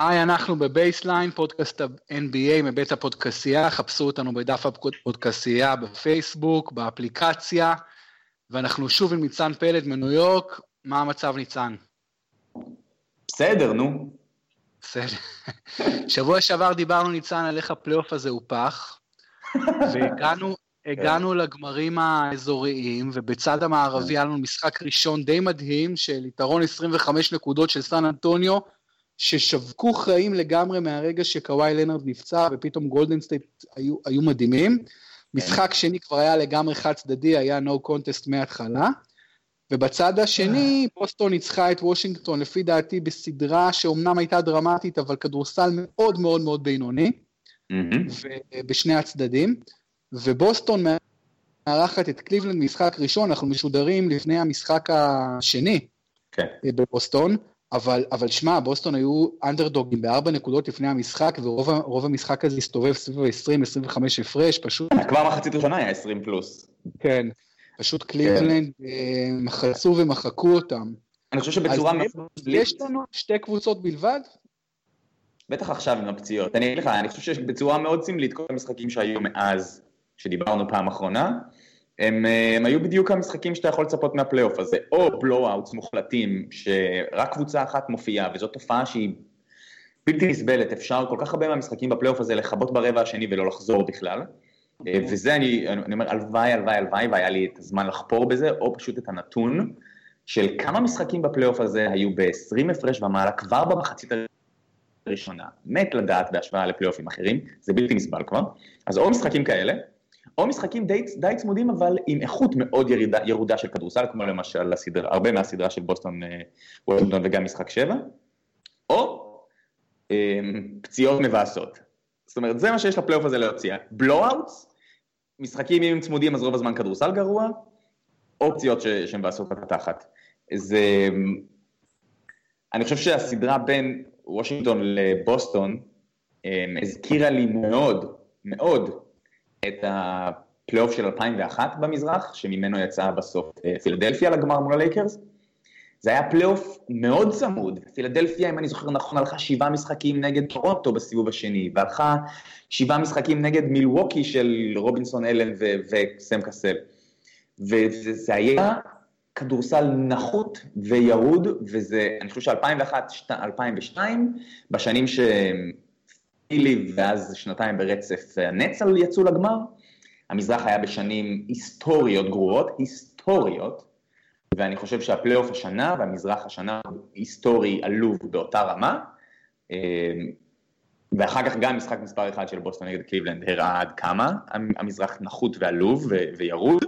היי, אנחנו בבייסליין, פודקאסט ה-NBA מבית הפודקסייה, חפשו אותנו בדף הפודקסייה בפייסבוק, באפליקציה, ואנחנו שוב עם ניצן פלד מניו יורק, מה המצב ניצן? בסדר, נו. בסדר. שבוע שעבר דיברנו ניצן על איך הפלייאוף הזה הוא פח, והגענו הגענו לגמרים האזוריים, ובצד המערבי היה לנו משחק ראשון די מדהים של יתרון 25 נקודות של סן אנטוניו, ששווקו חיים לגמרי מהרגע שקוואי לנארד נפצע, ופתאום גולדן סטייט היו, היו מדהימים. משחק שני כבר היה לגמרי חד צדדי, היה no contest מההתחלה. ובצד השני, בוסטון ניצחה את וושינגטון, לפי דעתי, בסדרה שאומנם הייתה דרמטית, אבל כדורסל מאוד מאוד מאוד בינוני, בשני הצדדים. ובוסטון מארחת את קליבלנד משחק ראשון, אנחנו משודרים לפני המשחק השני כן. בבוסטון, אבל, אבל שמע, בוסטון היו אנדרדוגים בארבע נקודות לפני המשחק, ורוב המשחק הזה הסתובב סביב ה-20-25 הפרש, פשוט... כבר מחצית ראשונה היה 20 פלוס. כן, פשוט קליבלנד כן. מחצו ומחקו אותם. אני חושב שבצורה מאוד... יש לנו שתי קבוצות בלבד? בטח עכשיו עם הפציעות. אני אגיד לך, אני חושב שבצורה מאוד סמלית כל המשחקים שהיו מאז שדיברנו פעם אחרונה, הם, אה, הם היו בדיוק המשחקים שאתה יכול לצפות מהפלייאוף הזה, או blowouts מוחלטים, שרק קבוצה אחת מופיעה, וזו תופעה שהיא בלתי נסבלת, אפשר כל כך הרבה מהמשחקים בפלייאוף הזה לכבות ברבע השני ולא לחזור בכלל, אה, וזה אני, אני אומר, הלוואי, הלוואי, הלוואי, והיה לי את הזמן לחפור בזה, או פשוט את הנתון של כמה משחקים בפלייאוף הזה היו ב-20 הפרש ומעלה כבר במחצית הראשונה. מת לדעת בהשוואה לפלייאופים אחרים, זה בלתי נסבל כבר. אז או משחקים כאלה, או משחקים די, די צמודים אבל עם איכות מאוד ירידה, ירודה של כדורסל, כמו למשל הסדר, הרבה מהסדרה של בוסטון אה, וושינגטון וגם משחק שבע, או אה, פציעות מבאסות. זאת אומרת, זה מה שיש לפלייאוף הזה להציע. blowouts, משחקים אם הם צמודים אז רוב הזמן כדורסל גרוע, או פציעות שהן מבאסות את התחת. זה... אני חושב שהסדרה בין וושינגטון לבוסטון אה, הזכירה לי מאוד, מאוד, את הפלייאוף של 2001 במזרח, שממנו יצאה בסוף אה, פילדלפיה לגמר מול הלייקרס. זה היה פלייאוף מאוד צמוד, פילדלפיה, אם אני זוכר נכון, הלכה שבעה משחקים נגד טורונטו בסיבוב השני, והלכה שבעה משחקים נגד מילווקי של רובינסון, אלן וסם קסל. וזה היה כדורסל נחות וירוד, וזה, אני חושב ש-2001-2002, בשנים ש... פילי ואז שנתיים ברצף הנטס יצאו לגמר. המזרח היה בשנים היסטוריות גרועות, היסטוריות, ואני חושב שהפלייאוף השנה והמזרח השנה הוא היסטורי עלוב באותה רמה. אמ, ואחר כך גם משחק מספר אחד של בוסטון נגד קליבלנד הראה עד כמה המזרח נחות ועלוב וירוד.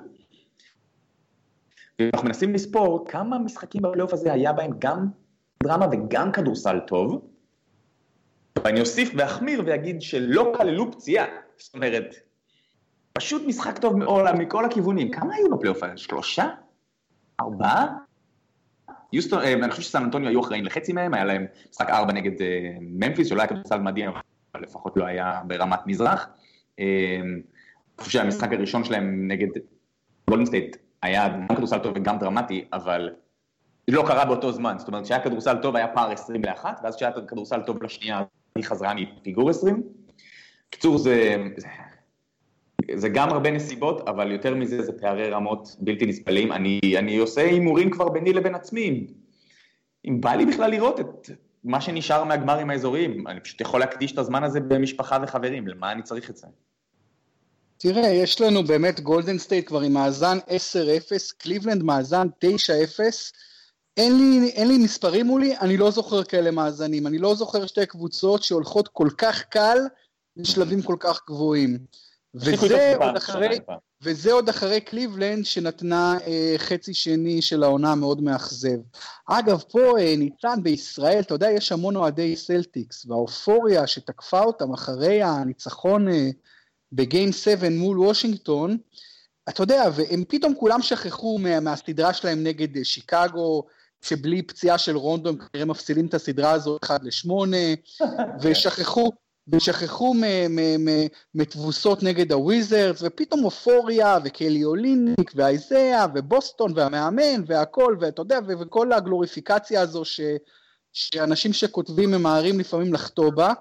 ואנחנו מנסים לספור כמה משחקים בפלייאוף הזה היה בהם גם דרמה וגם כדורסל טוב, ואני אוסיף ואחמיר ואגיד שלא כללו פציעה, זאת אומרת, פשוט משחק טוב מעולם, מכל הכיוונים. כמה היו בפלייאוף הזה? שלושה? ארבעה? יוסטון, אה, אני חושב שסן אנטוניו היו אחראים לחצי מהם, היה להם משחק ארבע נגד אה, ממפיס, שלא היה כדורסל מדהים, אבל לפחות לא היה ברמת מזרח. אה, אני חושב שהמשחק הראשון שלהם נגד גולדן סטייט היה גם כדורסל טוב וגם דרמטי, אבל זה לא קרה באותו זמן, זאת אומרת כשהיה כדורסל טוב היה פער 21, ואז כשהיה כדורסל טוב לשנייה היא חזרה מפיגור 20. קיצור, זה, זה, זה גם הרבה נסיבות, אבל יותר מזה זה פערי רמות בלתי נסבלים. אני, אני עושה הימורים כבר ביני לבין עצמי. אם בא לי בכלל לראות את מה שנשאר מהגמרים האזוריים, אני פשוט יכול להקדיש את הזמן הזה במשפחה וחברים, למה אני צריך את זה? תראה, יש לנו באמת גולדן סטייט כבר עם מאזן 10-0, קליבלנד מאזן 9-0, אין לי, אין לי מספרים מולי, אני לא זוכר כאלה מאזנים, אני לא זוכר שתי קבוצות שהולכות כל כך קל לשלבים כל כך גבוהים. וזה עוד, אחרי, וזה עוד אחרי קליבלנד שנתנה אה, חצי שני של העונה מאוד מאכזב. אגב, פה אה, ניצן בישראל, אתה יודע, יש המון אוהדי סלטיקס, והאופוריה שתקפה אותם אחרי הניצחון אה, בגיים 7 מול וושינגטון, אתה יודע, והם פתאום כולם שכחו מה, מהסדרה שלהם נגד אה, שיקגו, שבלי פציעה של רונדו הם כנראה מפסידים את הסדרה הזו 1 ל-8, ושכחו, ושכחו מתבוסות נגד הוויזרדס, ופתאום אופוריה, וקלי אוליניק, ואייזאה, ובוסטון, והמאמן, והכל, ואתה יודע, וכל הגלוריפיקציה הזו ש... שאנשים שכותבים ממהרים לפעמים לחטוא בה,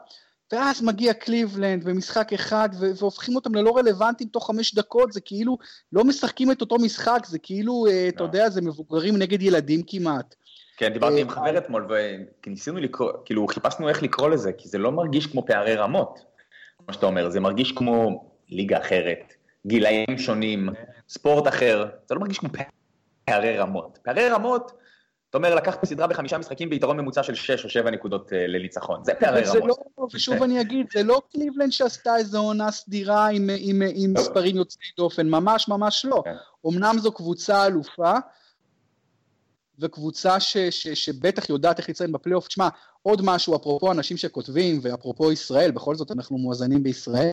ואז מגיע קליבלנד ומשחק אחד והופכים אותם ללא רלוונטיים תוך חמש דקות, זה כאילו לא משחקים את אותו משחק, זה כאילו, אה, אתה לא. יודע, זה מבוגרים נגד ילדים כמעט. כן, דיברתי עם אה, חבר אתמול, וניסינו לקרוא, כאילו חיפשנו איך לקרוא לזה, כי זה לא מרגיש כמו פערי רמות, כמו שאתה אומר, זה מרגיש כמו ליגה אחרת, גילאים שונים, ספורט אחר, זה לא מרגיש כמו פערי רמות. פערי רמות, אתה אומר, לקחת סדרה בחמישה משחקים ביתרון ממוצע של שש או שבע נקודות אה, לניצחון, זה פערי רמות. לא, ושוב אני אגיד, זה לא קליבלנד שעשתה איזו עונה סדירה עם, עם, עם לא. מספרים יוצאי דופן, ממש ממש לא. כן. אמנם זו קבוצה אלופה, וקבוצה ש, ש, שבטח יודעת איך לציין בפלייאוף. תשמע, עוד משהו, אפרופו אנשים שכותבים, ואפרופו ישראל, בכל זאת אנחנו מואזנים בישראל.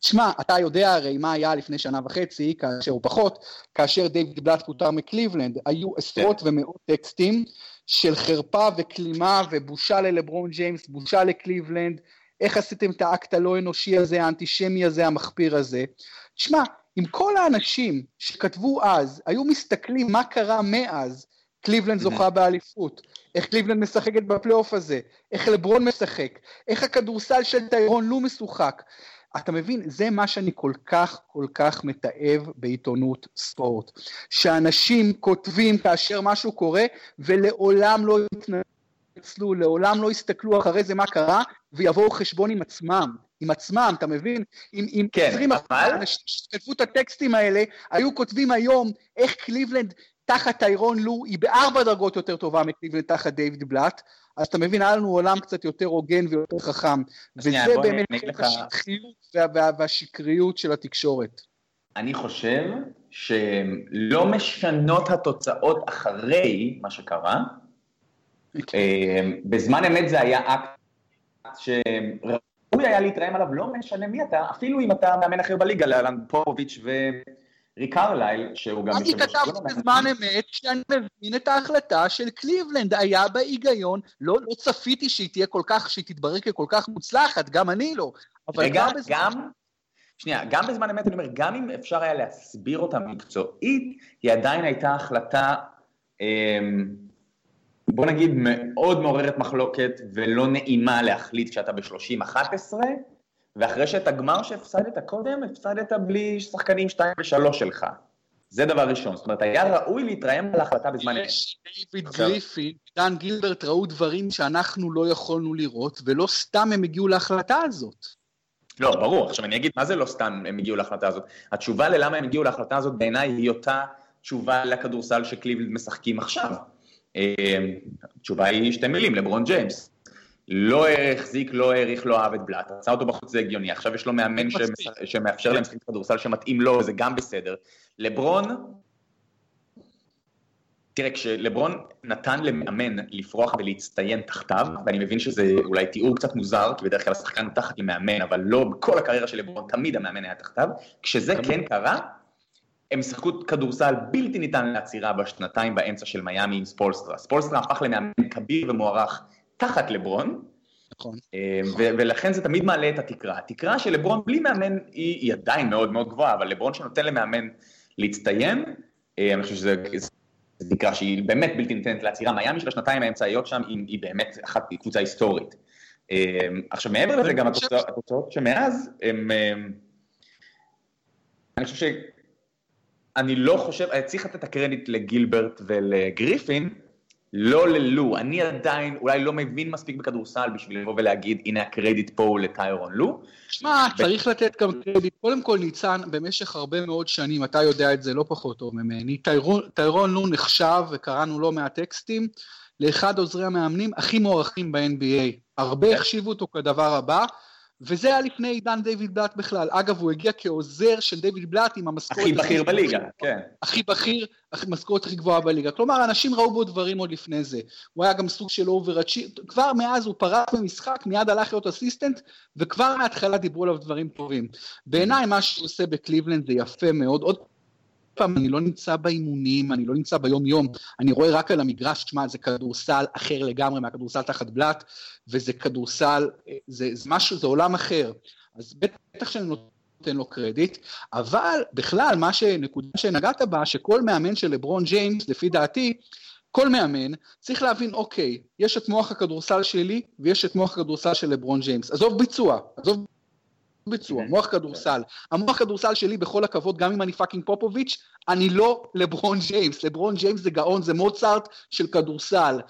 תשמע, אתה יודע הרי מה היה לפני שנה וחצי, כאשר הוא פחות, כאשר דיוויד בלאט פוטר מקליבלנד, היו עשרות כן. ומאות טקסטים של חרפה וכלימה ובושה ללברון ג'יימס, בושה לקליבלנד, איך עשיתם את האקט הלא אנושי הזה, האנטישמי הזה, המחפיר הזה. תשמע, אם כל האנשים שכתבו אז היו מסתכלים מה קרה מאז, קליבלנד זוכה באליפות, איך קליבלנד משחקת בפלייאוף הזה, איך לברון משחק, איך הכדורסל של טיירון לו משוחק. אתה מבין, זה מה שאני כל כך כל כך מתעב בעיתונות ספורט. שאנשים כותבים כאשר משהו קורה ולעולם לא יתנצלו, לעולם לא יסתכלו אחרי זה מה קרה ויבואו חשבון עם עצמם. עם עצמם, אתה מבין? אם, אם כן, 20 אבל... אנשים שכתבו את הטקסטים האלה, היו כותבים היום איך קליבלנד תחת טיירון לו היא בארבע דרגות יותר טובה מקליבלנד תחת דיוויד בלאט, אז אתה מבין, היה לנו עולם קצת יותר הוגן ויותר חכם, וזה באמת חלק השטחיות וה, וה, והשקריות של התקשורת. אני חושב שלא משנות התוצאות אחרי מה שקרה. אוקיי. אה, בזמן אמת זה היה אקט שראוי היה להתרעם עליו, לא משנה מי אתה, אפילו אם אתה מאמן אחר בליגה, לאלן פורוביץ' ו... ריק ארלייל, שהוא גם... אני כתבתי בזמן אמת שאני מבין את ההחלטה של קליבלנד, היה בה היגיון, לא, לא צפיתי שהיא תהיה כל כך, שהיא תתברר ככל כך מוצלחת, גם אני לא. אבל גם בזמן... גם, שנייה, גם בזמן אמת אני אומר, גם אם אפשר היה להסביר אותה מקצועית, היא עדיין הייתה החלטה, אמ, בוא נגיד, מאוד מעוררת מחלוקת ולא נעימה להחליט כשאתה ב-30-11, ואחרי שאת הגמר שהפסדת קודם, הפסדת בלי שחקנים 2 ו-3 שלך. זה דבר ראשון. זאת אומרת, היה ראוי להתרעם על ההחלטה בזמן אמת. דיוויד גריפין, דן גילברט ראו דברים שאנחנו לא יכולנו לראות, ולא סתם הם הגיעו להחלטה הזאת. לא, ברור. עכשיו אני אגיד, מה זה לא סתם הם הגיעו להחלטה הזאת? התשובה ללמה הם הגיעו להחלטה הזאת בעיניי היא אותה תשובה לכדורסל שקליבלד משחקים עכשיו. אה, התשובה היא שתי מילים, לברון ג'יימס. לא החזיק, לא העריך, לא אהב את בלאט, רצה אותו בחוץ זה הגיוני, עכשיו יש לו מאמן שמאפשר להם לשחק כדורסל שמתאים לו, זה גם בסדר. לברון, תראה, כשלברון נתן למאמן לפרוח ולהצטיין תחתיו, ואני מבין שזה אולי תיאור קצת מוזר, כי בדרך כלל השחקן הוא תחת למאמן, אבל לא בכל הקריירה של לברון, תמיד המאמן היה תחתיו, כשזה כן קרה, הם שיחקו כדורסל בלתי ניתן לעצירה בשנתיים באמצע של מיאמי עם ספולסטרה. ספולסטרה הפך למאמן כביר ומוערך תחת לברון, נכון. אה, ולכן זה תמיד מעלה את התקרה. התקרה של לברון בלי מאמן היא, היא עדיין מאוד מאוד גבוהה, אבל לברון שנותן למאמן להצטיין, אה, אני חושב שזה תקרה שהיא באמת בלתי ניתנת לעצירה. מיאמי של השנתיים האמצעיות שם היא, היא באמת אחת, קבוצה היסטורית. אה, עכשיו מעבר לזה גם התוצאות, התוצאות שמאז, הם, אני חושב ש... אני לא חושב, צריך לתת את הקרדיט לגילברט ולגריפין, לא ללו, אני עדיין אולי לא מבין מספיק בכדורסל בשביל לבוא ולהגיד, הנה הקרדיט פה הוא לטיירון לו. שמע. צריך לתת גם קרדיט. קודם כל, ניצן, במשך הרבה מאוד שנים, אתה יודע את זה לא פחות טוב ממני, טיירון, טיירון לו נחשב, וקראנו לא מעט טקסטים, לאחד עוזרי המאמנים הכי מוערכים ב-NBA. הרבה כן. החשיבו אותו כדבר הבא, וזה היה לפני עידן דיוויד בלאט בכלל. אגב, הוא הגיע כעוזר של דיוויד בלאט עם המשכורת... הכי בכיר בליגה, כן. הכי בכיר, המשכורת הכי גבוהה בליגה. כלומר, אנשים ראו בו דברים עוד לפני זה. הוא היה גם סוג של אובר-achiever, כבר מאז הוא פרץ במשחק, מיד הלך להיות אסיסטנט, וכבר מההתחלה דיברו עליו דברים טובים. בעיניי, מה שהוא עושה בקליבלנד זה יפה מאוד. עוד פעם, אני לא נמצא באימונים, אני לא נמצא ביום-יום, אני רואה רק על המגרש, תשמע, זה כדורסל אחר לגמרי מהכדורסל תחת בלאט, וזה כדורסל, זה, זה משהו, זה עולם אחר. אז בטח שאני נותן לו קרדיט, אבל בכלל, מה שנקודה שנגעת בה, שכל מאמן של לברון ג'יימס, לפי דעתי, כל מאמן צריך להבין, אוקיי, יש את מוח הכדורסל שלי ויש את מוח הכדורסל של לברון ג'יימס. עזוב ביצוע, עזוב ביצוע. מוח כדורסל. המוח כדורסל שלי, בכל הכבוד, גם אם אני fucking פופוביץ', אני לא לברון ג'יימס. לברון ג'יימס זה גאון, זה מוצרט של כדורסל.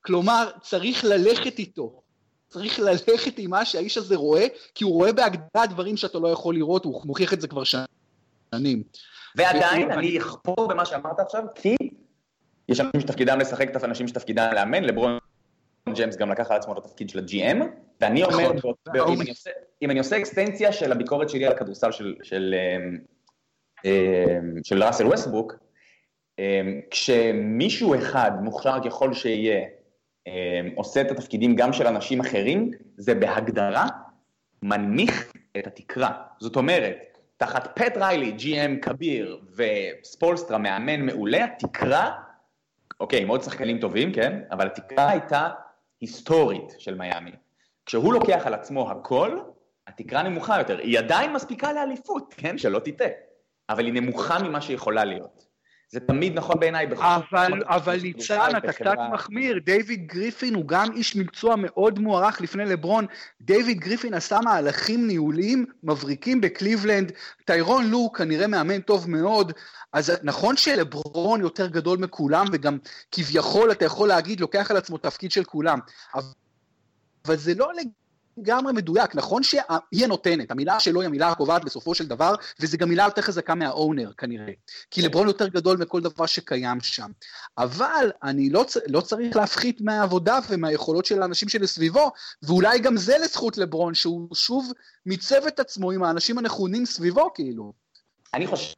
כלומר, צריך ללכת איתו. צריך ללכת עם מה שהאיש הזה רואה, כי הוא רואה בהגדרה דברים שאתה לא יכול לראות, הוא מוכיח את זה כבר שנים. ועדיין, אני אחפור במה שאמרת עכשיו, כי יש אנשים שתפקידם לשחק, את האנשים שתפקידם לאמן, לברון ג'יימס גם לקח על עצמו את התפקיד של ה-GM, ואני אומר, נכון. אם אני עושה אקסטנציה של הביקורת שלי על הכדורסל של אמ, אמ, ראסל ווסטבוק, אמ, כשמישהו אחד, מוכשר ככל שיהיה, עושה את התפקידים גם של אנשים אחרים, זה בהגדרה מנמיך את התקרה. זאת אומרת, תחת פט ריילי, GM כביר וספולסטרה, מאמן מעולה, התקרה, אוקיי, עם עוד שחקנים טובים, כן? אבל התקרה הייתה היסטורית של מיאמי. כשהוא לוקח על עצמו הכל, התקרה נמוכה יותר. היא עדיין מספיקה לאליפות, כן? שלא תטעה. אבל היא נמוכה ממה שיכולה להיות. זה תמיד נכון בעיניי. אבל, אבל ניצן, אתה קצת מחמיר, דיוויד גריפין הוא גם איש מקצוע מאוד מוערך לפני לברון. דיוויד גריפין עשה מהלכים ניהוליים מבריקים בקליבלנד, טיירון לו כנראה מאמן טוב מאוד, אז נכון שלברון יותר גדול מכולם, וגם כביכול אתה יכול להגיד, לוקח על עצמו תפקיד של כולם, אבל זה לא לגמרי מדויק, נכון שהיא הנותנת, המילה שלו היא המילה הקובעת בסופו של דבר, וזו גם מילה יותר חזקה מהאונר כנראה, כי לברון יותר גדול מכל דבר שקיים שם. אבל אני לא, לא צריך להפחית מהעבודה ומהיכולות של האנשים שלסביבו, ואולי גם זה לזכות לברון, שהוא שוב מיצב את עצמו עם האנשים הנכונים סביבו, כאילו. אני חושב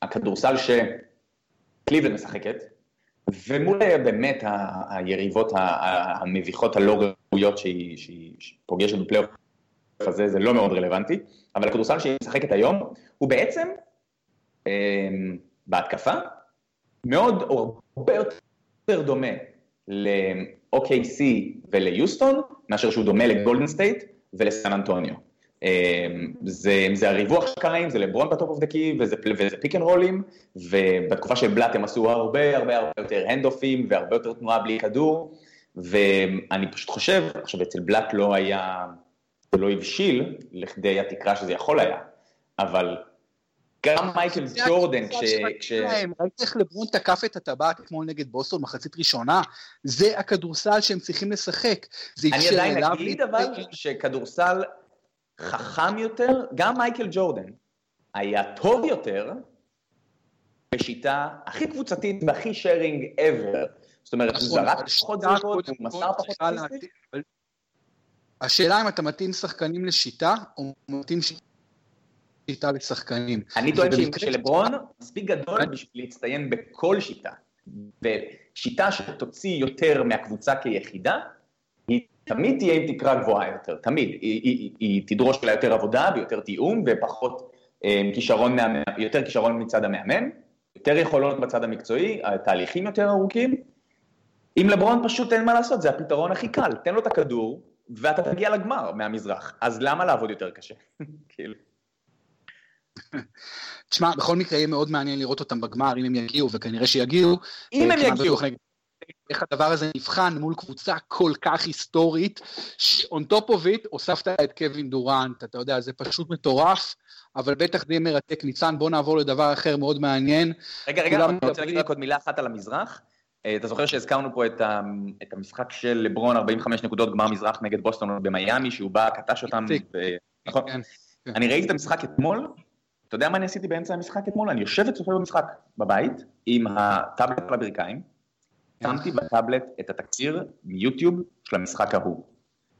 שהכדורסל שקליבלנד משחקת, ומול באמת היריבות המביכות הלא ראויות שהיא פוגשת בפלייאוף הזה, זה לא מאוד רלוונטי, אבל הכדורסל שהיא משחקת היום, הוא בעצם בהתקפה מאוד, או הרבה יותר דומה ל-OKC וליוסטון, מאשר שהוא דומה לגולדן סטייט ולסן אנטוניו. אמ, זה, זה הריווח שקראים, זה לברון בטופ אוף דה קי, וזה, וזה פיק אנד רולים, ובתקופה של בלאט הם עשו הרבה הרבה הרבה יותר הנדאופים, והרבה יותר תנועה בלי כדור, ואני פשוט חושב, עכשיו אצל בלאט לא היה, זה לא הבשיל לכדי התקרה שזה יכול היה, אבל גם מייקל ג'ורדן, כש... ראית איך לברון תקף את הטבעת אתמול נגד בוסטון מחצית ראשונה? זה הכדורסל שהם צריכים לשחק. אני עדיין אגיד אבל שכדורסל חכם יותר, גם מייקל ג'ורדן היה טוב יותר בשיטה הכי קבוצתית והכי שיירינג ever. זאת אומרת, הוא נכון, זרק פחות זריקות, הוא מסר פחות פיסטית. השאלה אם אתה מתאים שחקנים לשיטה, או מתאים שיטה לשחקנים. אני טוען שלברון מספיק גדול בשביל להצטיין בכל שיטה. ושיטה שתוציא יותר מהקבוצה כיחידה, תמיד תהיה עם תקרה גבוהה יותר, תמיד. היא, היא, היא היא תדרוש לה יותר עבודה ויותר תיאום ופחות אה, כישרון, יותר כישרון מצד המאמן, יותר יכולות בצד המקצועי, תהליכים יותר ארוכים. עם לברון פשוט אין מה לעשות, זה הפתרון הכי קל, תן לו את הכדור ואתה תגיע לגמר מהמזרח, אז למה לעבוד יותר קשה? כאילו. תשמע, בכל מקרה יהיה מאוד מעניין לראות אותם בגמר, אם הם יגיעו, וכנראה שיגיעו. אם הם יגיעו. איך הדבר הזה נבחן מול קבוצה כל כך היסטורית, it הוספת את קווין דורנט, אתה יודע, זה פשוט מטורף, אבל בטח יהיה מרתק. ניצן, בוא נעבור לדבר אחר מאוד מעניין. רגע, רגע, אני רוצה להגיד רק עוד מילה אחת על המזרח. אה, אתה זוכר שהזכרנו פה את, ה, את המשחק של לברון 45 נקודות גמר מזרח נגד בוסטון במיאמי, שהוא בא, קטש אותם, ו... נכון? כן, כן. אני ראיתי את המשחק אתמול, אתה יודע מה אני עשיתי באמצע המשחק אתמול? אני יושב וצופה במשחק בבית, עם הטאבלט על הברכיים, שמתי בטאבלט את התקציר מיוטיוב של המשחק ההוא.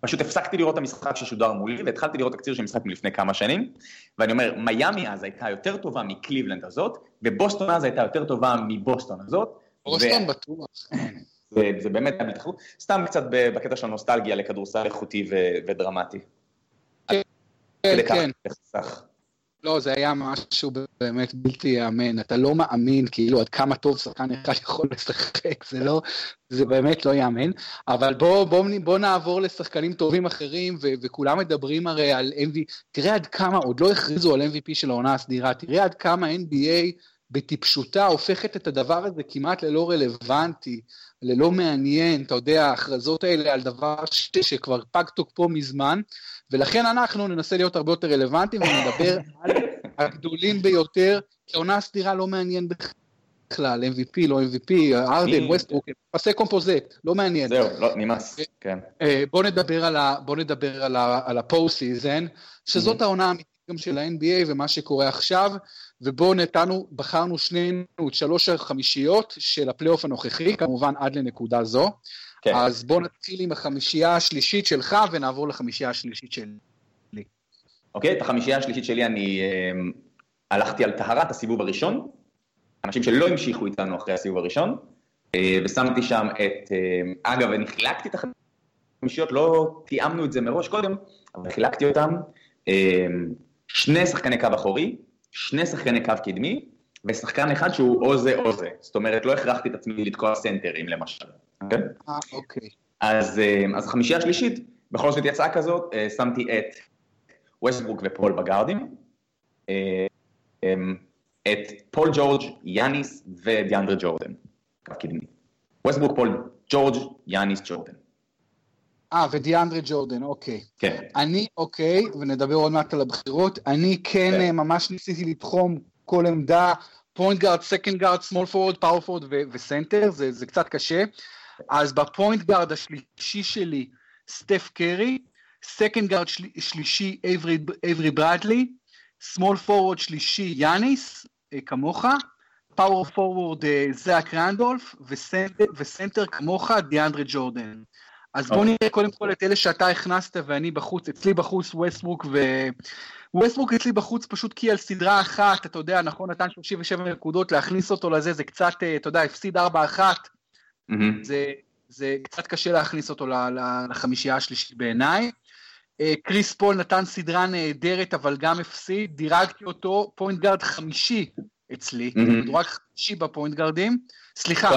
פשוט הפסקתי לראות את המשחק ששודר מולי, והתחלתי לראות תקציר של משחק מלפני כמה שנים, ואני אומר, מיאמי אז הייתה יותר טובה מקליבלנד הזאת, ובוסטון אז הייתה יותר טובה מבוסטון הזאת. בוסטון ו... בטוח. זה, זה באמת היה מתחרות, סתם קצת בקטע של הנוסטלגיה לכדורסל איכותי ו, ודרמטי. כן, כן. לא, זה היה משהו באמת בלתי ייאמן, אתה לא מאמין כאילו עד כמה טוב שחקן אחד יכול לשחק, זה לא, זה באמת לא ייאמן, אבל בוא, בוא, בוא נעבור לשחקנים טובים אחרים, ו- וכולם מדברים הרי על MVP, תראה עד כמה, עוד לא הכריזו על MVP של העונה הסדירה, תראה עד כמה NBA בטיפשותה הופכת את הדבר הזה כמעט ללא רלוונטי, ללא מעניין, אתה יודע, ההכרזות האלה על דבר ש... שכבר פג תוקפו מזמן, ולכן אנחנו ננסה להיות הרבה יותר רלוונטיים ונדבר על הגדולים ביותר, כי עונה סדירה לא מעניין בכלל, MVP, לא MVP, ארדן, ווסטרוק, פסי קומפוזט, לא מעניין. זהו, לא, נמאס, כן. אה, בוא נדבר על, ה, בוא נדבר על, ה, על הפוסט סיזן, שזאת העונה האמיתית גם של ה-NBA ומה שקורה עכשיו, ובו נתנו, בחרנו שנינו את שלוש החמישיות של הפלייאוף הנוכחי, כמובן עד לנקודה זו. כן. אז בוא נתחיל עם החמישייה השלישית שלך ונעבור לחמישייה השלישית שלי. אוקיי, את החמישייה השלישית שלי אני אה, הלכתי על טהרת הסיבוב הראשון, אנשים שלא המשיכו איתנו אחרי הסיבוב הראשון, אה, ושמתי שם את, אה, אגב, אני חילקתי את החמישיות, לא תיאמנו את זה מראש קודם, אבל חילקתי אותם, אה, שני שחקני קו אחורי, שני שחקני קו קדמי, ושחקן אחד שהוא או זה או זה. זאת אומרת, לא הכרחתי את עצמי לתקוע סנטרים למשל. אוקיי? אה, אוקיי. אז, אה, אז החמישייה השלישית, בכל זאת יצאה כזאת, אה, שמתי את ווסטברוק ופול בגארדים, את פול ג'ורג', יאניס ודיאנדרה ג'ורדן, קו קדמי. ווסטברוק, פול ג'ורג', יאניס, ג'ורדן. אה, ודיאנדרה ג'ורדן, אוקיי. כן. אני, אוקיי, ונדבר עוד מעט על הבחירות, אני כן, כן. ממש ניסיתי לתחום כל עמדה, פוינט גארד, סקנד גארד, סמול פורוורד, פאוור פורוורד וסנטר, זה, זה קצת קשה. אז בפוינט גארד השלישי שלי, סטף קרי, סקנד גארד של, שלישי, אייברי ברדלי, סמול פורוורד שלישי, יאניס, אה, כמוך, פאוור פורוורד, זאק רנדולף, וסנטר, וסנטר כמוך, דיאנדרה ג'ורדן. אז בוא okay. נראה קודם כל את אלה שאתה הכנסת ואני בחוץ, אצלי בחוץ ווסטברוק ו... ווסטברוק אצלי בחוץ פשוט כי על סדרה אחת, אתה יודע, נכון, נתן 37 נקודות, להכניס אותו לזה זה קצת, אה, אתה יודע, הפסיד 4-1, mm-hmm. זה, זה קצת קשה להכניס אותו לחמישייה השלישית בעיניי. אה, קריס פול נתן סדרה נהדרת, אבל גם הפסיד, דירגתי אותו, פוינט גארד חמישי אצלי, mm-hmm. רק חמישי בפוינט גארדים, סליחה,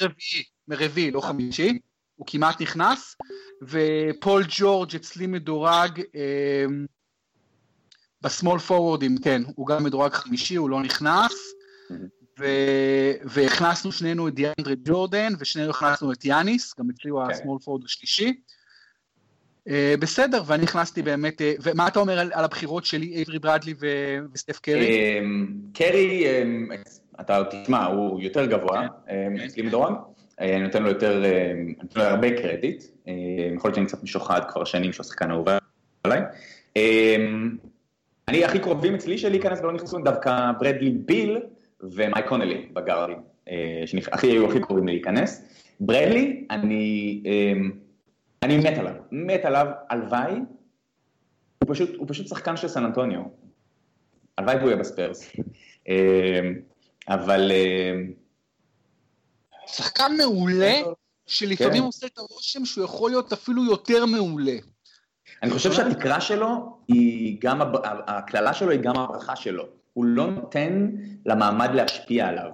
רביעי, מרביעי, לא חמישי. הוא כמעט נכנס, ופול ג'ורג' אצלי מדורג אה, בסמול פורוורדים, כן, הוא גם מדורג חמישי, הוא לא נכנס, ו... והכנסנו שנינו את דיאנדרי ג'ורדן, ושנינו הכנסנו את יאניס, גם אצלי הוא okay. כן. הסמול פורורד השלישי. Uh, בסדר, ואני נכנסתי באמת, uh, ומה אתה אומר על, על הבחירות שלי, אייברי ברדלי ו... וסטף קרי? Um, קרי, um, אתה תשמע, הוא יותר גבוה, okay. כן. um, אצלי מדורג. אה, אני נותן לו יותר, אה, אני נותן לו הרבה קרדיט, אה, יכול להיות שאני קצת משוחד כבר שנים שהוא שחקן אהובה עליי. אני הכי קרובים אצלי שלי להיכנס ולא נכנסו דווקא ברדלי ביל ומייק קונלי בגארדים, שהכי היו הכי קרובים להיכנס. ברדלי, אני, אני מת עליו, מת עליו, הלוואי, הוא פשוט, הוא פשוט שחקן של סן אנטוניו. הלוואי והוא יהיה בספרס. אבל שחקן מעולה, שלפעמים כן. עושה את הרושם שהוא יכול להיות אפילו יותר מעולה. אני חושב שהתקרה שלו היא גם, הקללה שלו היא גם הברכה שלו. הוא לא נותן למעמד להשפיע עליו.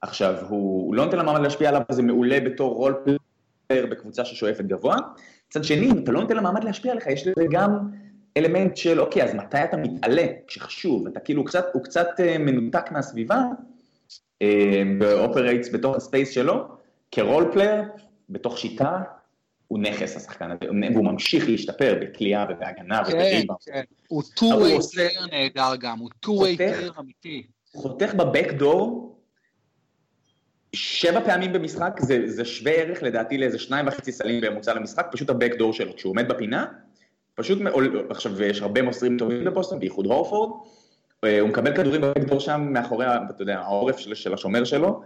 עכשיו, הוא לא נותן למעמד להשפיע עליו, זה מעולה בתור role player בקבוצה ששואפת גבוה. מצד שני, אם אתה לא נותן למעמד להשפיע עליך, יש לזה גם אלמנט של, אוקיי, אז מתי אתה מתעלה, כשחשוב, אתה כאילו, הוא קצת, הוא קצת אה, מנותק מהסביבה, ו operates בתוך ה space שלו, כ role player, בתוך שיטה, הוא נכס השחקן הזה, והוא ממשיך להשתפר בקליעה ובהגנה כן, ובריבאונד. כן, הוא two-way player נהדר גם, הוא two-way player אמיתי. חותך ב backdoor שבע פעמים במשחק, זה, זה שווה ערך לדעתי לאיזה שניים וחצי סלים בממוצע למשחק, פשוט ה backdoor שלו, כשהוא עומד בפינה, פשוט, עכשיו יש הרבה מוסרים טובים בבוסטון, בייחוד הורפורד, אה, הוא מקבל כדורים בבקדור שם מאחורי, אתה יודע, העורף של, של השומר שלו,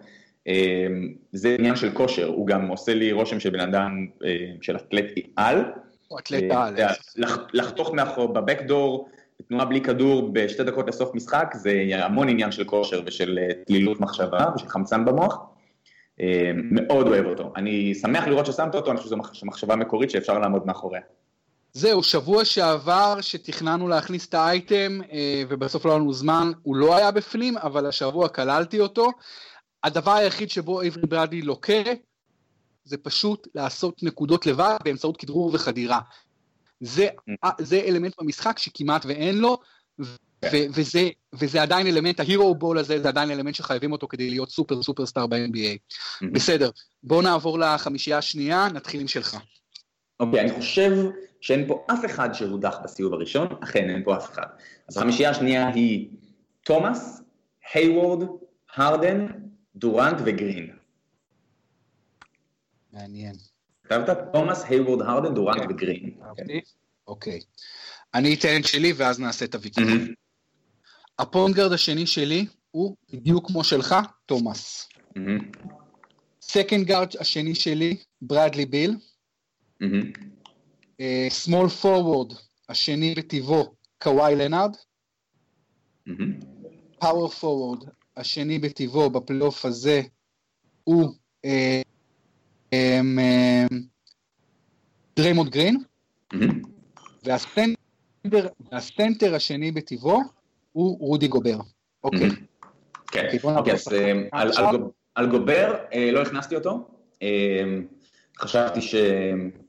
אה, זה עניין של כושר, הוא גם עושה לי רושם של בן אדם אה, של אתלטי על. הוא אתלט על. לחתוך מאחור בבקדור, תנועה בלי כדור בשתי דקות לסוף משחק, זה המון עניין של כושר ושל תלילות מחשבה ושל חמצן במוח. מאוד אוהב אותו. אני שמח לראות ששמת אותו, אני חושב שזו מחשבה מקורית שאפשר לעמוד מאחוריה. זהו, שבוע שעבר שתכננו להכניס את האייטם אה, ובסוף לא היה לנו זמן, הוא לא היה בפנים, אבל השבוע כללתי אותו. הדבר היחיד שבו עברי ברדי לוקה זה פשוט לעשות נקודות לבד באמצעות כדרור וחדירה. זה, mm. זה אלמנט במשחק שכמעט ואין לו, ו- וזה, וזה עדיין אלמנט, ההירו בול הזה, זה עדיין אלמנט שחייבים אותו כדי להיות סופר סופר סטאר ב-NBA. Mm-hmm. בסדר, בואו נעבור לחמישייה השנייה, נתחיל עם שלך. אוקיי, אני חושב שאין פה אף אחד שהודח בסיבוב הראשון, אכן אין פה אף אחד. אז החמישייה השנייה היא תומאס, היוורד, הרדן, דורנט וגרין. מעניין. כתבת תומאס, היוורד, הרדן, דורנט כן. וגרין. אוקיי. אני אתן את שלי ואז נעשה את הוויכוח. מהמם. הפונגרד השני שלי הוא בדיוק כמו שלך, תומאס. סקנד גארד השני שלי, ברדלי ביל. מהמם. סמול פורוורד השני בטיבו, קוואי לנארד. פאוור פורוורד השני בטיבו בפלייאוף הזה הוא אה, אמ, דריימונד גרין. והסנטר, והסנטר השני בטיבו הוא רודי גובר. אוקיי. כן, אוקיי, אוקיי, אז. אה, על- גובר אה, לא הכנסתי אותו. אה, חשבתי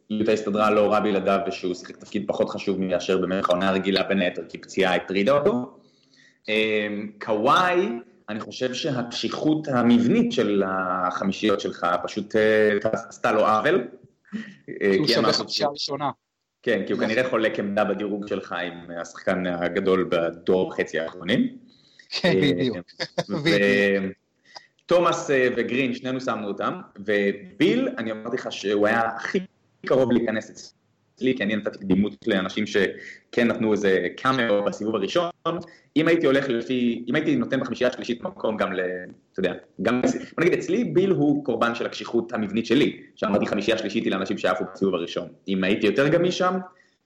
שיוטה הסתדרה לא רע בלעדיו ושהוא שיחק תפקיד פחות חשוב מאשר במשך העונה הרגילה בין היתר כי פציעה הטרידה אותו. אה, קוואי, אני חושב שהקשיחות המבנית של החמישיות שלך פשוט אה, עשתה לו עוול. אה, הוא שווה חמישה ראשונה. כן, כי הוא כנראה חולק עמדה בדירוג שלך עם השחקן הגדול בדור וחצי האחרונים. כן, בדיוק. ותומאס אה, וגרין, שנינו שמנו אותם, וביל, אני אמרתי לך שהוא היה הכי קרוב להיכנס אצלי, כי אני נתתי קדימות לאנשים שכן נתנו איזה קאמר בסיבוב הראשון. אם הייתי הולך לפי, אם הייתי נותן בחמישייה השלישית מקום גם ל... אתה יודע, גם... בוא נגיד, אצלי ביל הוא קורבן של הקשיחות המבנית שלי, שאמרתי חמישייה שלישית היא לאנשים שעפו בסיבוב הראשון. אם הייתי יותר גמיש שם,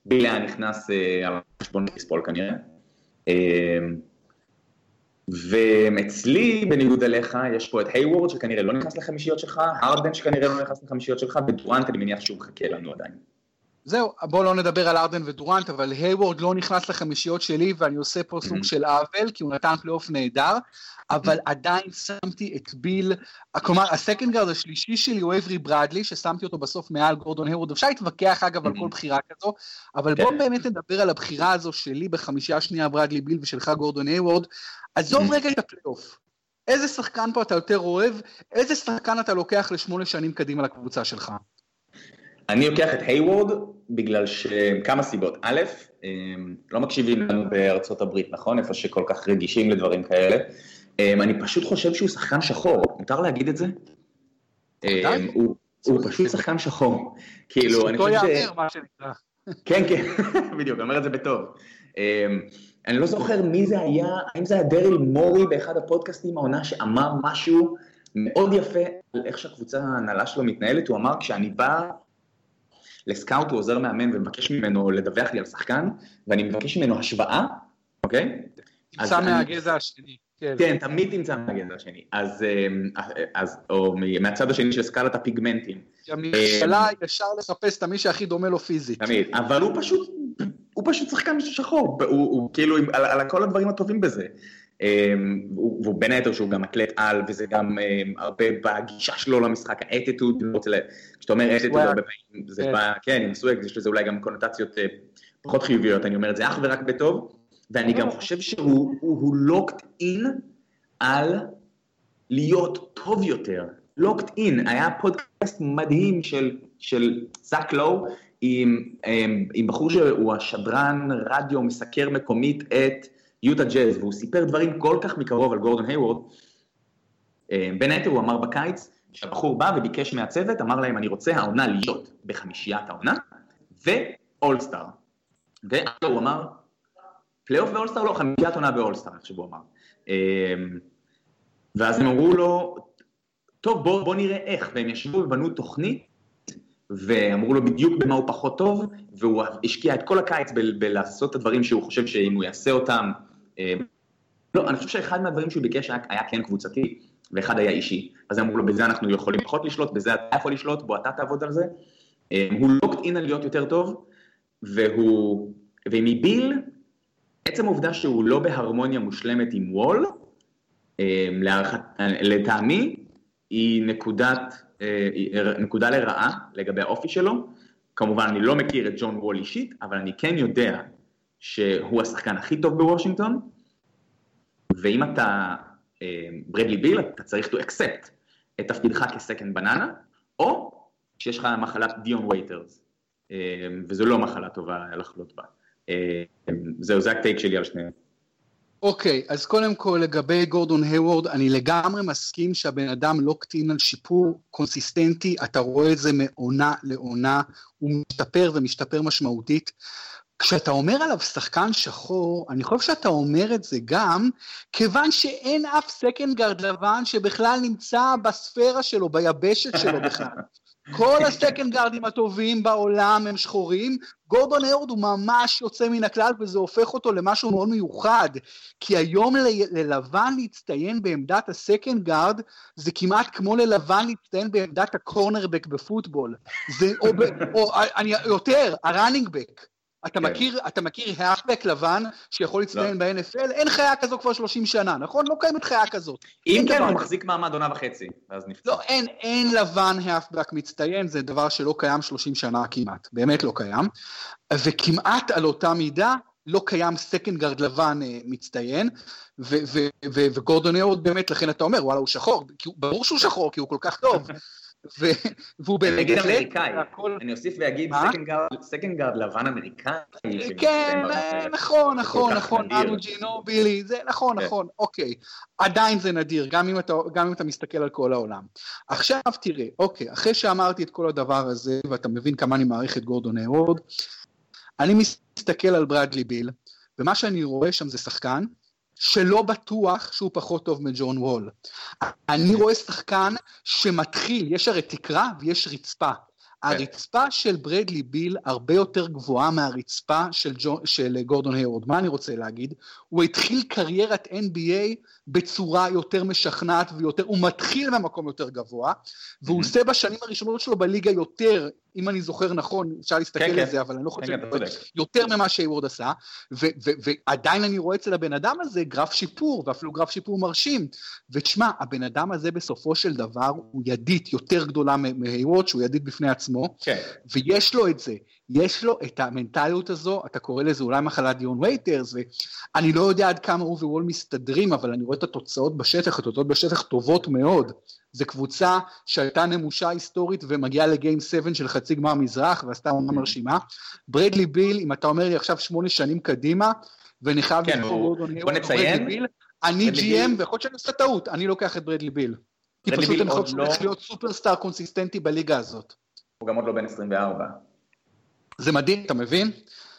ביל היה נכנס אה, על חשבון קריס פול כנראה. אה, ואצלי, בניגוד אליך, יש פה את היוורד שכנראה לא נכנס לחמישיות שלך, הרדן שכנראה לא נכנס לחמישיות שלך, ודורנט אני מניח שהוא מחכה לנו עדיין. זהו, בואו לא נדבר על הארדן ודורנט, אבל היוורד לא נכנס לחמישיות שלי, ואני עושה פה סוג Mhm. של עוול, כי הוא נתן פלייאוף נהדר, אבל עדיין שמתי את ביל, כלומר, הסקנד גארד השלישי שלי הוא אייברי ברדלי, ששמתי אותו בסוף מעל גורדון היוורד, אפשר להתווכח אגב על Mhm. כל בחירה כזו, אבל כן. בואו באמת נדבר על הבחירה הזו שלי בחמישייה שנייה ברדלי ביל ושלך גורדון היוורד, עזוב. רגע את הפלייאוף. איזה שחקן פה אתה יותר אוהב, איזה שחקן אתה לוקח לשמונה שנים קדימה לקבוצה שלך? אני לוקח את היוורד בגלל שכמה סיבות. א', לא מקשיבים לנו בארצות הברית, נכון? איפה שכל כך רגישים לדברים כאלה. אני פשוט חושב שהוא שחקן שחור, מותר להגיד את זה? הוא- פשוט שחקן שחור. כאילו, אני זכותו חושב ש... ייאמר, מה שנקרא. כן, כן, בדיוק, אני אומר את זה בטוב. אני לא זוכר מי זה היה, האם זה היה דריל מורי באחד הפודקאסטים העונה שאמר משהו מאוד יפה על איך שהקבוצה ההנהלה שלו מתנהלת, הוא אמר כשאני בא לסקאוט, הוא עוזר מאמן ומבקש ממנו לדווח לי על שחקן, ואני מבקש ממנו השוואה, אוקיי? תמצא מהגזע השני. כן. כן, תמיד תמצא מהגזע השני. אז, אמ, אז, או מהצד השני של סקלת הפיגמנטים. גם נכשלה ישר לחפש את המי שהכי דומה לו פיזית. תמיד, אבל הוא פשוט, הוא פשוט שחקן שחור, הוא, הוא כאילו על, על כל הדברים הטובים בזה. אמ, הוא- והוא בין היתר שהוא גם אתלט על, וזה גם אמ, הרבה בגישה שלו למשחק, האטיטוד, ל... כשאתה אומר אטיטוד. הרבה פעמים, זה כן. בא, כן, עם סוואג, יש לזה אולי גם קונוטציות אה, פחות חיוביות, אני אומר את זה אך ורק בטוב, ואני גם חושב שהוא הוא לוקט אין על להיות טוב יותר. לוקט אין, היה פודקאסט מדהים של, של זאק לואו, עם, עם, עם בחור שהוא השדרן רדיו מסקר מקומית את יוטה ג'אז, והוא סיפר דברים כל כך מקרוב על גורדון היוורד. אה, בין היתר הוא אמר בקיץ, שהבחור בא וביקש מהצוות, אמר להם, אני רוצה העונה להיות בחמישיית העונה, ואולסטאר. והוא אמר, פלייאוף ואולסטאר לא, חמישיית עונה באולסטאר, איך שהוא אמר. אה, ואז הם אמרו לו, טוב, בוא, בוא נראה איך, והם ישבו ובנו תוכנית, ואמרו לו בדיוק במה הוא פחות טוב, והוא השקיע את כל הקיץ בלעשות את הדברים שהוא חושב שאם הוא יעשה אותם, לא, אני חושב שאחד מהדברים שהוא ביקש היה, היה כן קבוצתי, ואחד היה אישי. אז אמרו לו, בזה אנחנו יכולים פחות לשלוט, בזה אתה יכול לשלוט, בוא אתה תעבוד על זה. אה, הוא לוקט אין על להיות יותר טוב, והוא, ומביל, עצם העובדה שהוא לא בהרמוניה מושלמת עם וול, אה, להערכת, לטעמי, היא נקודת, אה, היא נקודה לרעה לגבי האופי שלו. כמובן, אני לא מכיר את ג'ון וול אישית, אבל אני כן יודע שהוא השחקן הכי טוב בוושינגטון, ואם אתה ברדלי ביל, אתה צריך to accept את תפקידך כ second banana, או שיש לך מחלת דיון וייטרס, וזו לא מחלה טובה לחלות בה. זהו, זה ה take שלי על שניהם. אוקיי, okay, אז קודם כל לגבי גורדון היוורד, אני לגמרי מסכים שהבן אדם לא קטין על שיפור קונסיסטנטי, אתה רואה את זה מעונה לעונה, הוא משתפר ומשתפר משמעותית. כשאתה אומר עליו שחקן שחור, אני חושב שאתה אומר את זה גם כיוון שאין אף סקנד גארד לבן שבכלל נמצא בספירה שלו, ביבשת שלו בכלל. כל הסקנד גארדים הטובים בעולם הם שחורים, גורדון היוורד הוא ממש יוצא מן הכלל וזה הופך אותו למשהו מאוד מיוחד, כי היום ל- ללבן להצטיין בעמדת הסקנד גארד זה כמעט כמו ללבן להצטיין בעמדת ה cornerback בפוטבול, זה, או, או אני, יותר, ה running back. אתה, כן. מכיר, אתה מכיר halfback לבן שיכול להצטיין לא. ב-NFL? אין חיה כזו כבר 30 שנה, נכון? לא קיימת חיה כזאת. אם כן, הוא מחזיק מעמד עונה וחצי, ואז נפצע. לא, אין, אין לבן halfback מצטיין, זה דבר שלא קיים 30 שנה כמעט, באמת לא קיים. וכמעט על אותה מידה, לא קיים סקנד גארד לבן אה, מצטיין, וגורדון היוורד באמת, לכן אתה אומר, וואלה, הוא שחור, ברור שהוא שחור, כי הוא כל כך טוב. והוא בהחלט... נגיד אמריקאי, אני אוסיף ואגיד סקנד גארד לבן אמריקאי. כן, נכון, נכון, נכון, מאנו ג'ינובילי, זה נכון, כן. נכון, אוקיי. עדיין זה נדיר, גם אם אתה מסתכל על כל העולם. עכשיו תראה, אוקיי, אחרי שאמרתי את כל הדבר הזה, ואתה מבין כמה אני מעריך את גורדון היוורד, אני מסתכל על ברדלי ביל, ומה שאני רואה שם זה שחקן שלא בטוח שהוא פחות טוב מג'ון וול. אני רואה שחקן שמתחיל, יש הרי תקרה ויש רצפה. הרצפה של ברדלי ביל הרבה יותר גבוהה מהרצפה של, ג'ו, של גורדון היורד. מה אני רוצה להגיד? הוא התחיל קריירת NBA בצורה יותר משכנעת ויותר, הוא מתחיל במקום יותר גבוה, והוא. עושה בשנים הראשונות שלו בליגה יותר, אם אני זוכר נכון, אפשר להסתכל כן, על כן. זה, אבל אני לא חושב, כן, כן, יותר ממה שהיוורד עשה, ועדיין אני רואה אצל הבן אדם הזה גרף שיפור, ואפילו גרף שיפור מרשים, ותשמע, הבן אדם הזה בסופו של דבר הוא ידית יותר גדולה מהיוורד, שהוא ידית בפני עצמו, כן. ויש לו את זה. יש לו את המנטליות הזו, אתה קורא לזה אולי מחלת דיון וייטרס, ואני לא יודע עד כמה הוא ווול מסתדרים, אבל אני רואה את התוצאות בשטח, התוצאות בשטח טובות מאוד. זו קבוצה שהייתה נמושה היסטורית ומגיעה לגיים 7 של חצי גמר מזרח ועשתה עונה מרשימה. ברדלי ביל, אם אתה אומר לי עכשיו שמונה שנים קדימה, ואני חייב כן, לבחור גורדון היוורד, ברדלי ביל, אני GM, ויכול להיות שאני עושה טעות, אני לוקח את ברדלי ביל. כי פשוט אני חושב שהוא הולך להיות סופרסטאר קונסיסטנטי בליגה הזאת. הוא גם עוד לא בן 24. זה מדהים, אתה מבין?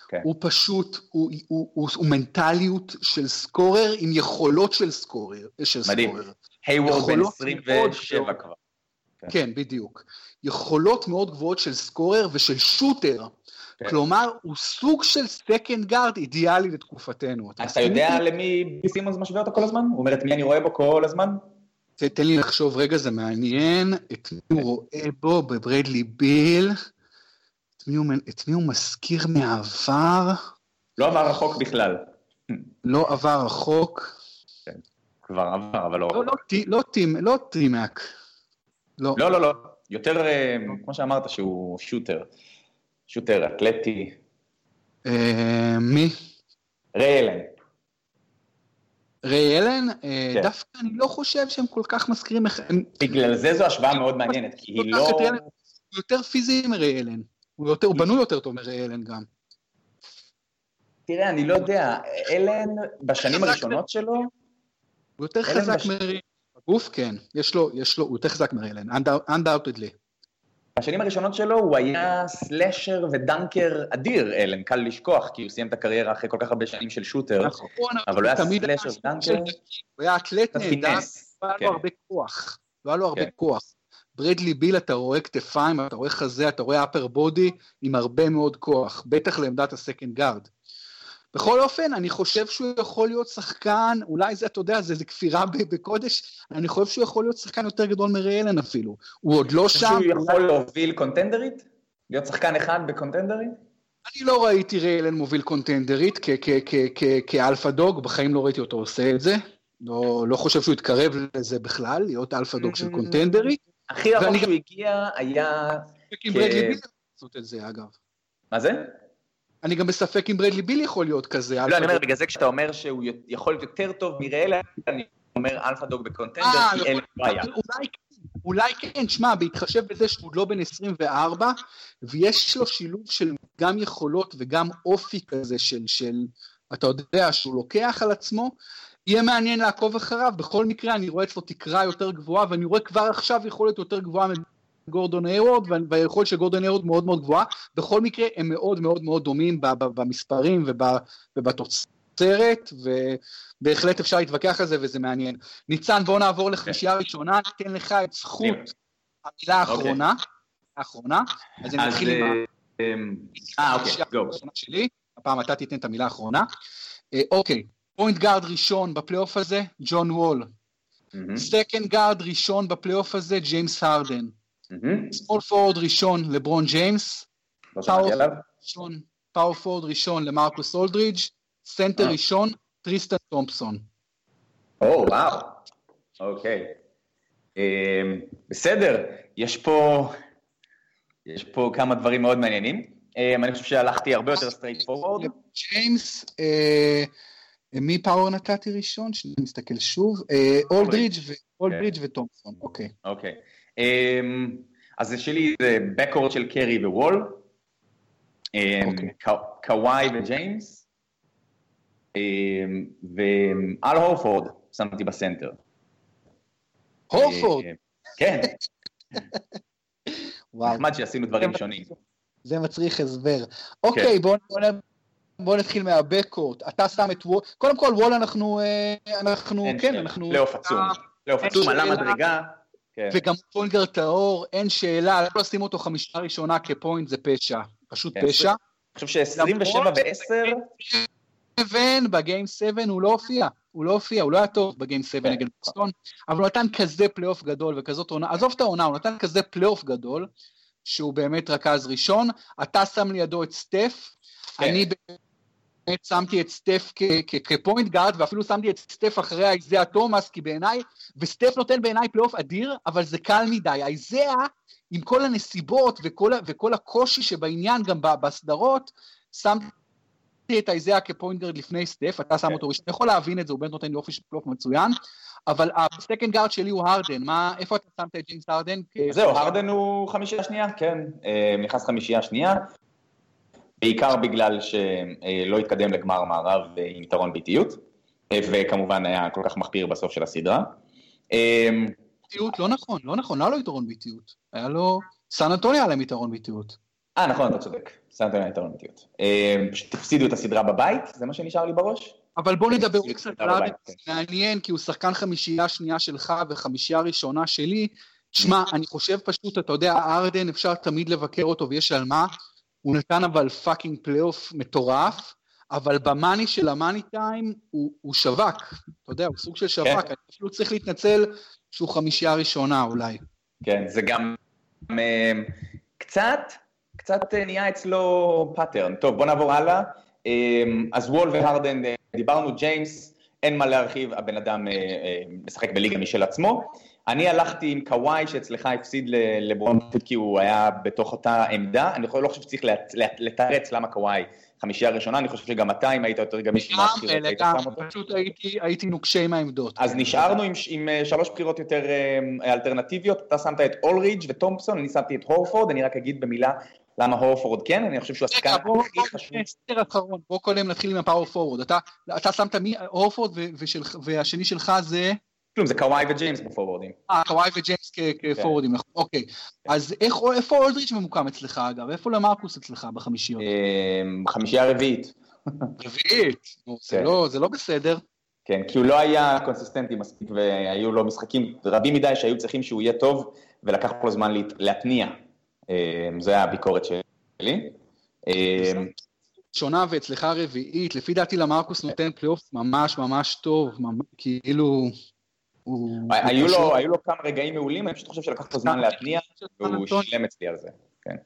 כן. הוא פשוט, הוא, הוא, הוא, הוא, הוא מנטליות של scorer עם יכולות של scorer. של מדהים. היוורד בן 27 כבר. כן. כן, בדיוק. יכולות מאוד גבוהות של scorer ושל shooter. כן. כלומר, הוא סוג של second guard אידיאלי לתקופתנו. אתה, אתה יודע איתי? למי סימונס משווה אותו כל הזמן? הוא אומר את מי אני רואה בו כל הזמן? תן לי לחשוב רגע, זה מעניין. את מי הוא רואה בו בברדלי ביל? מי הוא, את מי הוא מזכיר מהעבר? לא עבר רחוק בכלל. לא עבר רחוק. כן, כבר עבר, אבל לא רחוק. לא, לא, לא, טים, לא טימק. לא. לא, לא, לא. יותר, אה, כמו שאמרת, שהוא שוטר. שוטר אתלטי. אה, מי? ריי אלן. ריי אלן? אה, כן. דווקא אני לא חושב שהם כל כך מזכירים... בגלל זה זו השוואה מאוד מעניינת, כי היא לא... יותר פיזי מריי אלן. הוא, יותר, הוא בנוי יותר טוב מרי אלן גם. תראה, אני לא יודע, אלן בשנים הראשונות שלו... הוא יותר חזק. מרי... בגוף כן, יש לו, יש לו, הוא יותר חזק מרי אלן, undoubtedly. בשנים הראשונות שלו הוא היה סלאשר ודנקר אדיר, אלן, קל לשכוח, כי הוא סיים את הקריירה אחרי כל כך הרבה שנים של שוטר, נכון, אבל הוא היה סלאשר ודנקר. הוא היה אתלט נהדר, לא היה לו כן. הרבה כוח, לא היה לו הרבה כן. כוח. ברדלי ביל אתה רואה כתפיים, אתה רואה חזה, אתה רואה upper body עם הרבה מאוד כוח, בטח לעמדת הסקנד גארד. בכל אופן, אני חושב שהוא יכול להיות שחקן, אולי זה, אתה יודע, זה, זה כפירה בקודש, אני חושב שהוא יכול להיות שחקן יותר גדול מרי אלן אפילו. הוא עוד לא שם. שהוא יכול אולי... להוביל contenderית? להיות שחקן אחד ב contenderית? אני לא ראיתי רי אלן מוביל contenderית כ alpha dog, בחיים לא ראיתי אותו עושה את זה. לא, לא חושב שהוא יתקרב לזה בכלל, להיות alpha dog של contenderית. הכי רחוק שהוא הגיע היה... עם ברדלי ביל לעשות את זה, אגב. מה זה? אני גם בספק אם ברדלי ביל יכול להיות כזה. לא, אני אומר, בגלל זה כשאתה אומר שהוא יכול להיות יותר טוב מרי אלן, אני אומר alpha dog ב contender, אה, כי אין בעיה. אולי כן, אולי כן, שמע, בהתחשב בזה שהוא לא בן 24, ויש לו שילוב של גם יכולות וגם אופי כזה של, של, אתה יודע, שהוא לוקח על עצמו, יהיה מעניין לעקוב אחריו, בכל מקרה אני רואה אצלו תקרה יותר גבוהה, ואני רואה כבר עכשיו יכולת יותר גבוהה מגורדון היוורד, והיכולת של גורדון היוורד מאוד מאוד גבוהה, בכל מקרה הם מאוד מאוד מאוד דומים במספרים ובתוצרת, ובהחלט אפשר להתווכח על זה וזה מעניין. ניצן, בוא נעבור לחמישייה ראשונה, ניתן לך את זכות המילה האחרונה, האחרונה, אז אני אתחיל עם אה, אוקיי, go. שלי, הפעם אתה תיתן את המילה האחרונה. אוקיי, point guard ראשון בפלייאוף הזה, ג'ון וול. second guard ראשון בפלייאוף הזה, ג'יימס הרדן. small forward ראשון, לברון ג'יימס. power forward ראשון למרקוס אולדרידג'. center ראשון, טריסטן תומפסון. או, וואו. אוקיי. בסדר, יש פה... יש פה כמה דברים מאוד מעניינים. אני חושב שהלכתי הרבה יותר straight forward. ג'יימס, מי פאוור נתתי ראשון? שאני מסתכל שוב. אולדרידג' וטומפסון, אוקיי. אוקיי. אז שלי זה בקורד של קרי ווול. קוואי וג'יימס. ואל הורפורד שמתי בסנטר. הורפורד? כן. נחמד שעשינו דברים שונים. זה מצריך הסבר. אוקיי, בואו בוא נתחיל מה backcourt. אתה שם את וול, קודם כל וול אנחנו, אנחנו, כן, אנחנו... פלייאוף עצום. פלייאוף עצום, עלה מדרגה. וגם point guard טהור, אין שאלה, לא לשים אותו חמישה ראשונה כ point זה פשע. פשוט פשע. אני חושב ש-27 ו-10... seven, ב game 7 הוא לא הופיע, הוא לא הופיע, הוא לא היה טוב ב game 7 נגד בוסטון, אבל הוא נתן כזה פלייאוף גדול וכזאת עונה, עזוב את העונה, הוא נתן כזה פלייאוף גדול, שהוא באמת רכז ראשון, אתה שם לידו את סטף, אני באמת שמתי את סטף כ point guard, ואפילו שמתי את סטף אחרי אייזאה תומאס, כי בעיניי, וסטף נותן בעיניי פלייאוף אדיר, אבל זה קל מדי, אייזאה, עם כל הנסיבות וכל הקושי שבעניין גם בסדרות, שמתי את אייזאה כ point לפני סטף, אתה שם אותו ראשון, אני יכול להבין את זה, הוא באמת נותן לי אופי של פלייאוף מצוין, אבל ה second guard שלי הוא הרדן, מה, איפה אתה שמת את ג'יימס הרדן? זהו, הרדן הוא חמישייה שנייה, כן, נכנס חמישייה שנייה, בעיקר בגלל שלא התקדם לגמר מערב עם יתרון באיטיות, וכמובן היה כל כך מחפיר בסוף של הסדרה. באיטיות, לא נכון, לא נכון, לא היה לו יתרון באיטיות, היה לו, סן אנטוני היה להם יתרון באיטיות. אה, נכון, אתה צודק, סן אנטוני היה יתרון באיטיות. פשוט הפסידו את הסדרה בבית, זה מה שנשאר לי בראש? אבל בוא נדבר קצת על ארדן, מעניין, כי הוא שחקן חמישייה שנייה שלך וחמישייה ראשונה שלי. תשמע, אני חושב פשוט, אתה יודע, הארדן אפשר תמיד לבקר אותו ויש על מה. הוא נתן אבל fucking פלייאוף מטורף, אבל ב money של ה money time הוא, הוא שווק, אתה יודע, הוא סוג של שווק, כן. אני אפילו צריך להתנצל שהוא חמישייה ראשונה אולי. כן, זה גם קצת, קצת נהיה אצלו pattern. טוב, בוא נעבור הלאה. אז וול והרדן, דיברנו, ג'יימס, אין מה להרחיב, הבן אדם משחק בליגה משל עצמו. אני הלכתי עם קוואי שאצלך הפסיד לברון כי הוא היה בתוך אותה עמדה, אני לא חושב שצריך לתרץ למה קוואי חמישייה ראשונה, אני חושב שגם אתה, אם היית יותר גמיש עם הבחירות, היית שם אותו. פשוט הייתי נוקשה עם העמדות. אז נשארנו עם שלוש בחירות יותר אלטרנטיביות, אתה שמת את אולרידג' וטומפסון, אני שמתי את הורפורד, אני רק אגיד במילה למה הורפורד כן, אני חושב שהוא השחקן הכי חשוב. סטר אחרון, בוא קודם נתחיל עם הפאור פורד, אתה שמת מי, הורפורד והשני שלך זה? כלום, זה קוואי וג'יימס ב forwardים. אה, קוואי וג'יימס כ forwardים, אוקיי. אז איפה אולדריץ' ממוקם אצלך אגב? איפה למרקוס אצלך בחמישיות? חמישייה רביעית. רביעית? זה לא בסדר. כן, כי הוא לא היה consistentי מספיק, והיו לו משחקים רבים מדי שהיו צריכים שהוא יהיה טוב, ולקח לו זמן להתניע. זו הייתה הביקורת שלי. שונה ואצלך רביעית, לפי דעתי למרקוס נותן פלייאוף ממש ממש טוב, כאילו... היו לו, היו לו כמה רגעים מעולים, אני פשוט חושב שלקח לו זמן להתניע, והוא שילם אצלי על זה, כן.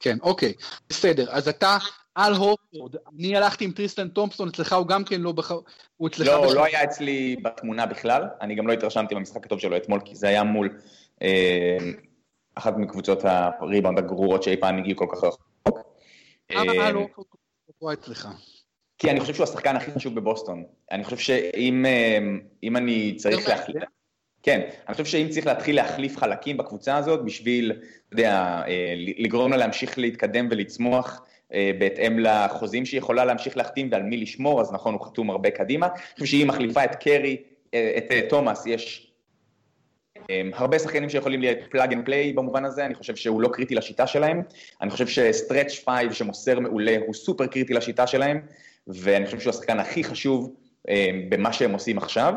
כן, אוקיי, בסדר, אז אתה על הורפורד, אני הלכתי עם טריסטן תומפסון, אצלך הוא גם כן לא בחר... הוא אצלך... לא, הוא לא היה אצלי בתמונה בכלל, אני גם לא התרשמתי במשחק הטוב שלו אתמול, כי זה היה מול אה, אחת מקבוצות הריבאונד הגרועות שאי פעם הגיעו כל כך רחוק. תקוע אצלך? כי אני חושב שהוא השחקן הכי חשוב בבוסטון. אני חושב שאם אם אני צריך להחליף... כן, אני חושב שאם צריך להתחיל להחליף חלקים בקבוצה הזאת בשביל, אתה יודע, לגרום לה להמשיך להתקדם ולצמוח בהתאם לחוזים שהיא יכולה להמשיך להחתים ועל מי לשמור, אז נכון, הוא חתום הרבה קדימה. אני חושב שהיא מחליפה את קראודר, את תומאס, יש הרבה שחקנים שיכולים להיות plug and play במובן הזה, אני חושב שהוא לא קריטי לשיטה שלהם, אני חושב ש stretch five שמוסר מעולה הוא סופר קריטי לשיטה שלהם, ואני חושב שהוא השחקן הכי חשוב במה שהם עושים עכשיו,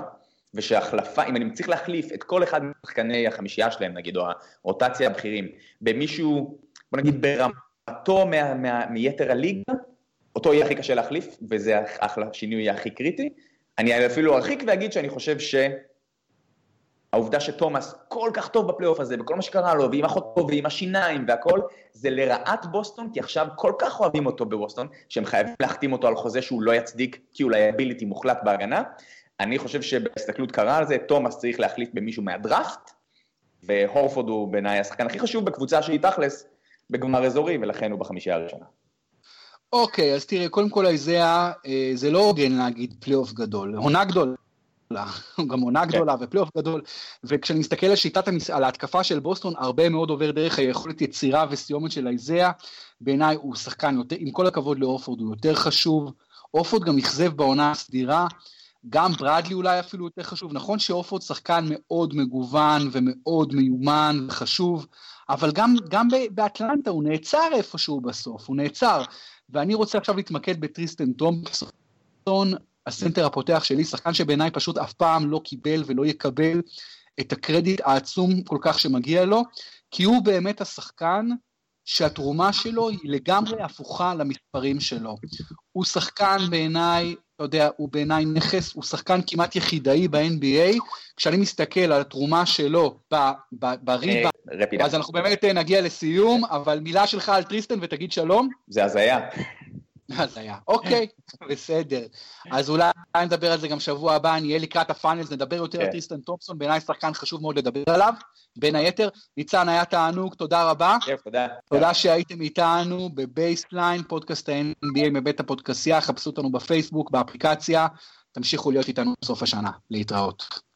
ושההחלפה, אם אני צריך להחליף את כל אחד משחקני החמישייה שלהם נגיד, או הרוטציה הבכירים, במישהו, בוא נגיד ברמתו מה, מה, מיתר הליגה, אותו יהיה הכי קשה להחליף, וזה השינוי יהיה הכי קריטי. אני אפילו ארחיק ואגיד שאני חושב ש... העובדה שתומאס כל כך טוב בפלייאוף הזה, וכל מה שקרה לו, ועם אחותו, ועם השיניים והכל, זה לרעת בוסטון, כי עכשיו כל כך אוהבים אותו בבוסטון, שהם חייבים להחתים אותו על חוזה שהוא לא יצדיק, כי הוא liability מוחלט בהגנה. אני חושב שבהסתכלות קרה על זה, תומאס צריך להחליף במישהו מהדראפט, והורפורד הוא בעיניי השחקן הכי חשוב בקבוצה שהיא תכלס בגמר אזורי, ולכן הוא בחמישייה הראשונה. אוקיי, אז תראה, קודם כל איזאה, אה, זה לא הוגן להגיד פלייאוף גדול, עונה גדולה. גם עונה כן. גדולה ופלייאוף גדול, וכשאני מסתכל על שיטת, המס... על ההתקפה של בוסטון, הרבה מאוד עובר דרך היכולת יצירה וסיומת של איזאה, בעיניי הוא שחקן יותר, עם כל הכבוד לאורפורד, הוא יותר חשוב, אורפורד גם אכזב בעונה הסדירה, גם ברדלי אולי אפילו יותר חשוב, נכון שאורפורד שחקן מאוד מגוון ומאוד מיומן וחשוב, אבל גם, גם באטלנטה הוא נעצר איפשהו בסוף, הוא נעצר, ואני רוצה עכשיו להתמקד בטריסטן תומפסון, הסנטר הפותח שלי, שחקן שבעיניי פשוט אף פעם לא קיבל ולא יקבל את הקרדיט העצום כל כך שמגיע לו, כי הוא באמת השחקן שהתרומה שלו היא לגמרי הפוכה למספרים שלו. הוא שחקן בעיניי, אתה יודע, הוא בעיניי נכס, הוא שחקן כמעט יחידאי ב-NBA, כשאני מסתכל על התרומה שלו בריבה, אה, אז אנחנו באמת נגיע לסיום, אבל מילה שלך על טריסטן ותגיד שלום. זה הזיה. אז היה. אוקיי, בסדר. אז אולי נדבר על זה גם שבוע הבא, נהיה לקראת ה finals, נדבר יותר על כן. טריסטן תומפסון, בעיניי שחקן חשוב מאוד לדבר עליו, בין היתר. ניצן, היה תענוג, תודה רבה. תודה. תודה שהייתם איתנו בבייסליין, פודקאסט ה-NBA מבית הפודקסייה, חפשו אותנו בפייסבוק, באפליקציה, תמשיכו להיות איתנו בסוף השנה. להתראות.